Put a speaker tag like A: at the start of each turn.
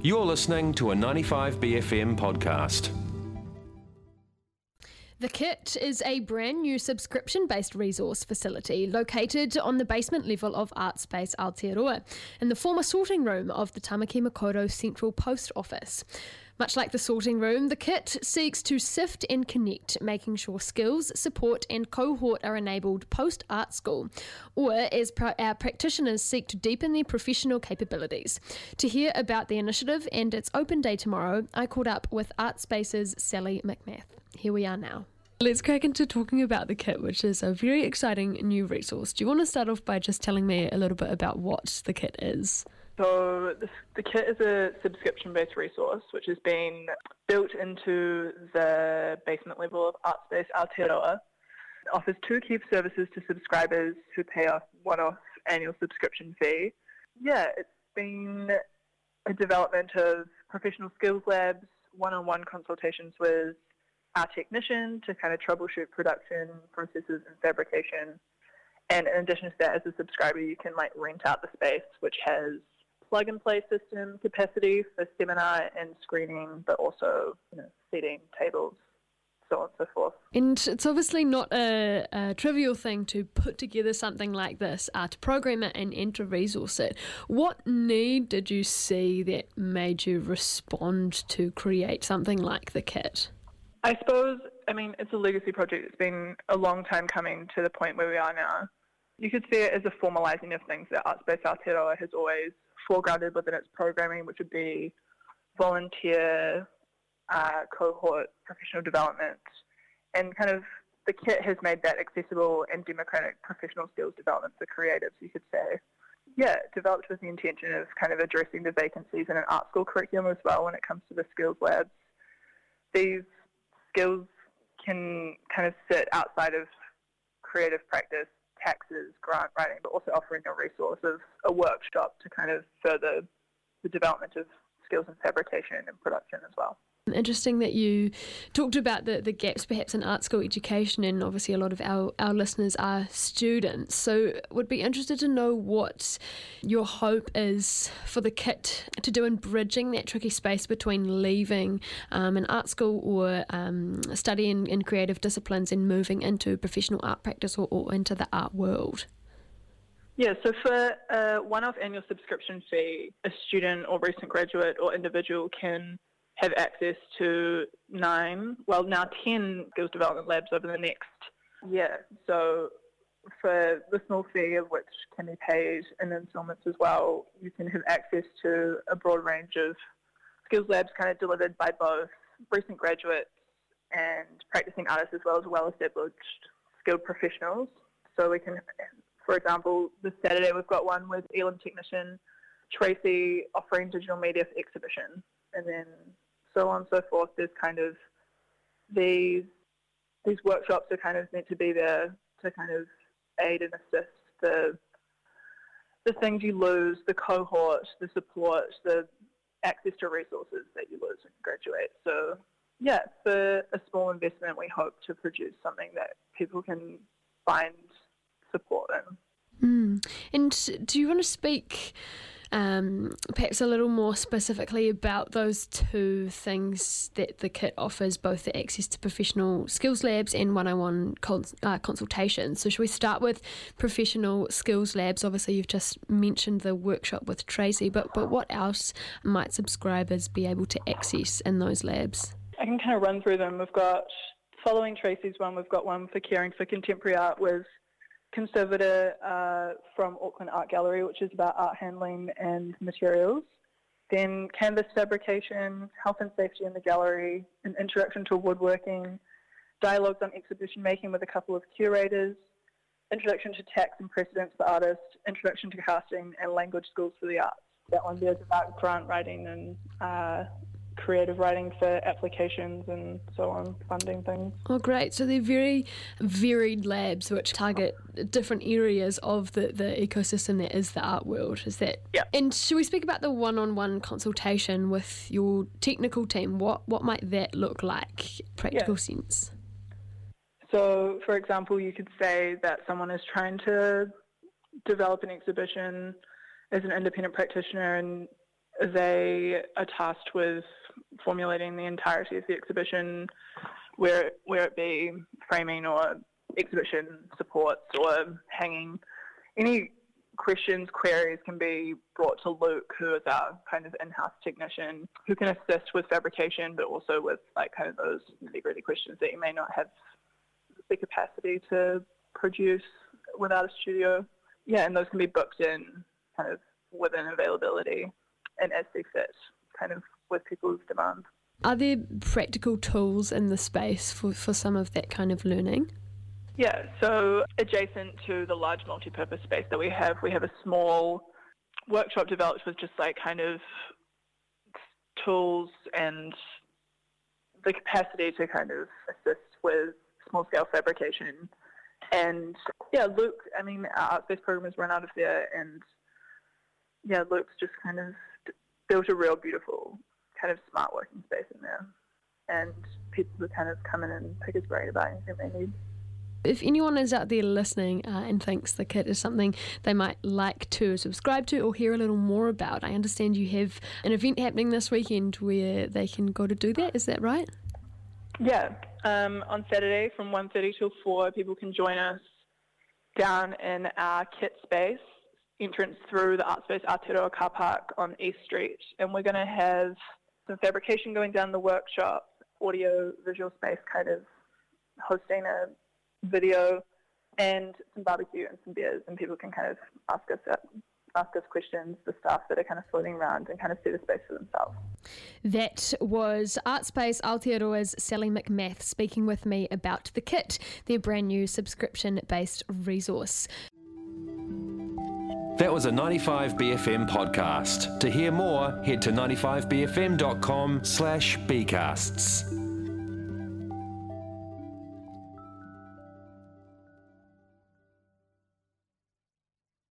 A: You're listening to a 95BFM podcast.
B: The Kit is a brand new subscription based resource facility located on the basement level of Artspace Aotearoa in the former sorting room of the Tāmaki Makaurau Central Post Office. Much like the sorting room, the kit seeks to sift and connect, making sure skills, support, and cohort are enabled post art school, or as our practitioners seek to deepen their professional capabilities. To hear about the initiative and its open day tomorrow, I caught up with Artspace's Sally McMath. Here we are now. Let's crack into talking about the kit, which is a very exciting new resource. Do you want to start off by just telling me a little bit about what the kit is?
C: So the, the kit is a subscription-based resource which has been built into the basement level of Artspace Aotearoa. It offers two key services to subscribers who pay a one-off annual subscription fee. Yeah, it's been a development of professional skills labs, one-on-one consultations with our technician to kind of troubleshoot production processes and fabrication. And in addition to that, as a subscriber, you can like rent out the space, which has plug and play system capacity for seminar and screening, but also you know, seating, tables, so on and so forth.
B: And it's obviously not a, a, trivial thing to put together something like this, uh, to program it and enter resource it. What need did you see that made you respond to create something like the kit?
C: I suppose, I mean, it's a legacy project. It's been a long time coming to the point where we are now. You could see it as a formalising of things that Artspace Aotearoa has always foregrounded within its programming, which would be volunteer, uh, cohort, professional development, and kind of the kit has made that accessible and democratic professional skills development for creatives, you could say. Yeah, developed with the intention of kind of addressing the vacancies in an art school curriculum as well when it comes to the skills labs. These skills can kind of sit outside of creative practice taxes, grant writing, but also offering a resource of a workshop to kind of further the development of skills in fabrication and production as well.
B: Interesting that you talked about the, the gaps perhaps in art school education, and obviously a lot of our, our listeners are students. So, would be interested to know what your hope is for the kit to do in bridging that tricky space between leaving um, an art school or um, studying in creative disciplines and moving into professional art practice or, or into the art world.
C: Yeah, so for a one off annual subscription fee, a student or recent graduate or individual can have access to nine, well, now 10 skills development labs over the next year. So for the small fee of which can be paid in installments as well, you can have access to a broad range of skills labs kind of delivered by both recent graduates and practicing artists as well as well-established skilled professionals. So we can, for example, this Saturday we've got one with Elam technician Tracy offering digital media for exhibition. And then so on and so forth. There's kind of these these workshops are kind of meant to be there to kind of aid and assist the the things you lose, the cohort, the support, the access to resources that you lose when you graduate. So yeah, for a small investment, we hope to produce something that people can find support in.
B: Mm. And do you want to speak um, perhaps a little more specifically about those two things that the kit offers both the access to professional skills labs and one on one consultations. So, should we start with professional skills labs? Obviously, you've just mentioned the workshop with Tracy, but, but what else might subscribers be able to access in those labs?
C: I can kind of run through them. We've got, following Tracy's one, we've got one for caring for contemporary art with conservator uh, from Auckland Art Gallery, which is about art handling and materials. Then canvas fabrication, health and safety in the gallery, an introduction to woodworking, dialogues on exhibition making with a couple of curators, introduction to tax and precedents for artists, introduction to casting, and language schools for the arts. That one there's about grant writing and uh, creative writing for applications and so on, funding things.
B: Oh, great. So they're very varied labs which target different areas of the, the ecosystem that is the art world. Is that?
C: Yeah.
B: And should we speak about the one on one consultation with your technical team? What, what might that look like, practical yeah. sense?
C: So, for example, you could say that someone is trying to develop an exhibition as an independent practitioner and they are tasked with formulating the entirety of the exhibition, where where it be framing or exhibition supports or hanging. Any questions, queries can be brought to Luke, who is our kind of in-house technician, who can assist with fabrication, but also with like kind of those nitty-gritty questions that you may not have the capacity to produce without a studio. Yeah, and those can be booked in kind of within availability and as they fit, kind of with people's demand.
B: Are there practical tools in the space for, for some of that kind of learning?
C: Yeah, so adjacent to the large multi-purpose space that we have, we have a small workshop developed with just like kind of tools and the capacity to kind of assist with small scale fabrication. And yeah, Luke, I mean, our art space program has run out of there, and yeah, Luke's just kind of built a real beautiful kind of smart working space in there. And people would kind of come in and pick his brain about anything they need.
B: If anyone is out there listening uh, and thinks the kit is something they might like to subscribe to or hear a little more about, I understand you have an event happening this weekend where they can go to do that. Is that right?
C: Yeah, um, on Saturday from 1.30 till 4, people can join us down in our kit space, entrance through the Artspace Aotearoa car park on East Street. And we're going to have some fabrication going down the workshop, audio visual space kind of hosting a video, and some barbecue and some beers, and people can kind of ask us ask us questions, the staff that are kind of floating around and kind of see the space for themselves.
B: That was Artspace Aotearoa's Sally McMath speaking with me about the kit, their brand new subscription based resource.
A: That was a 95BFM podcast. To hear more, head to 95BFM.com slash bcasts.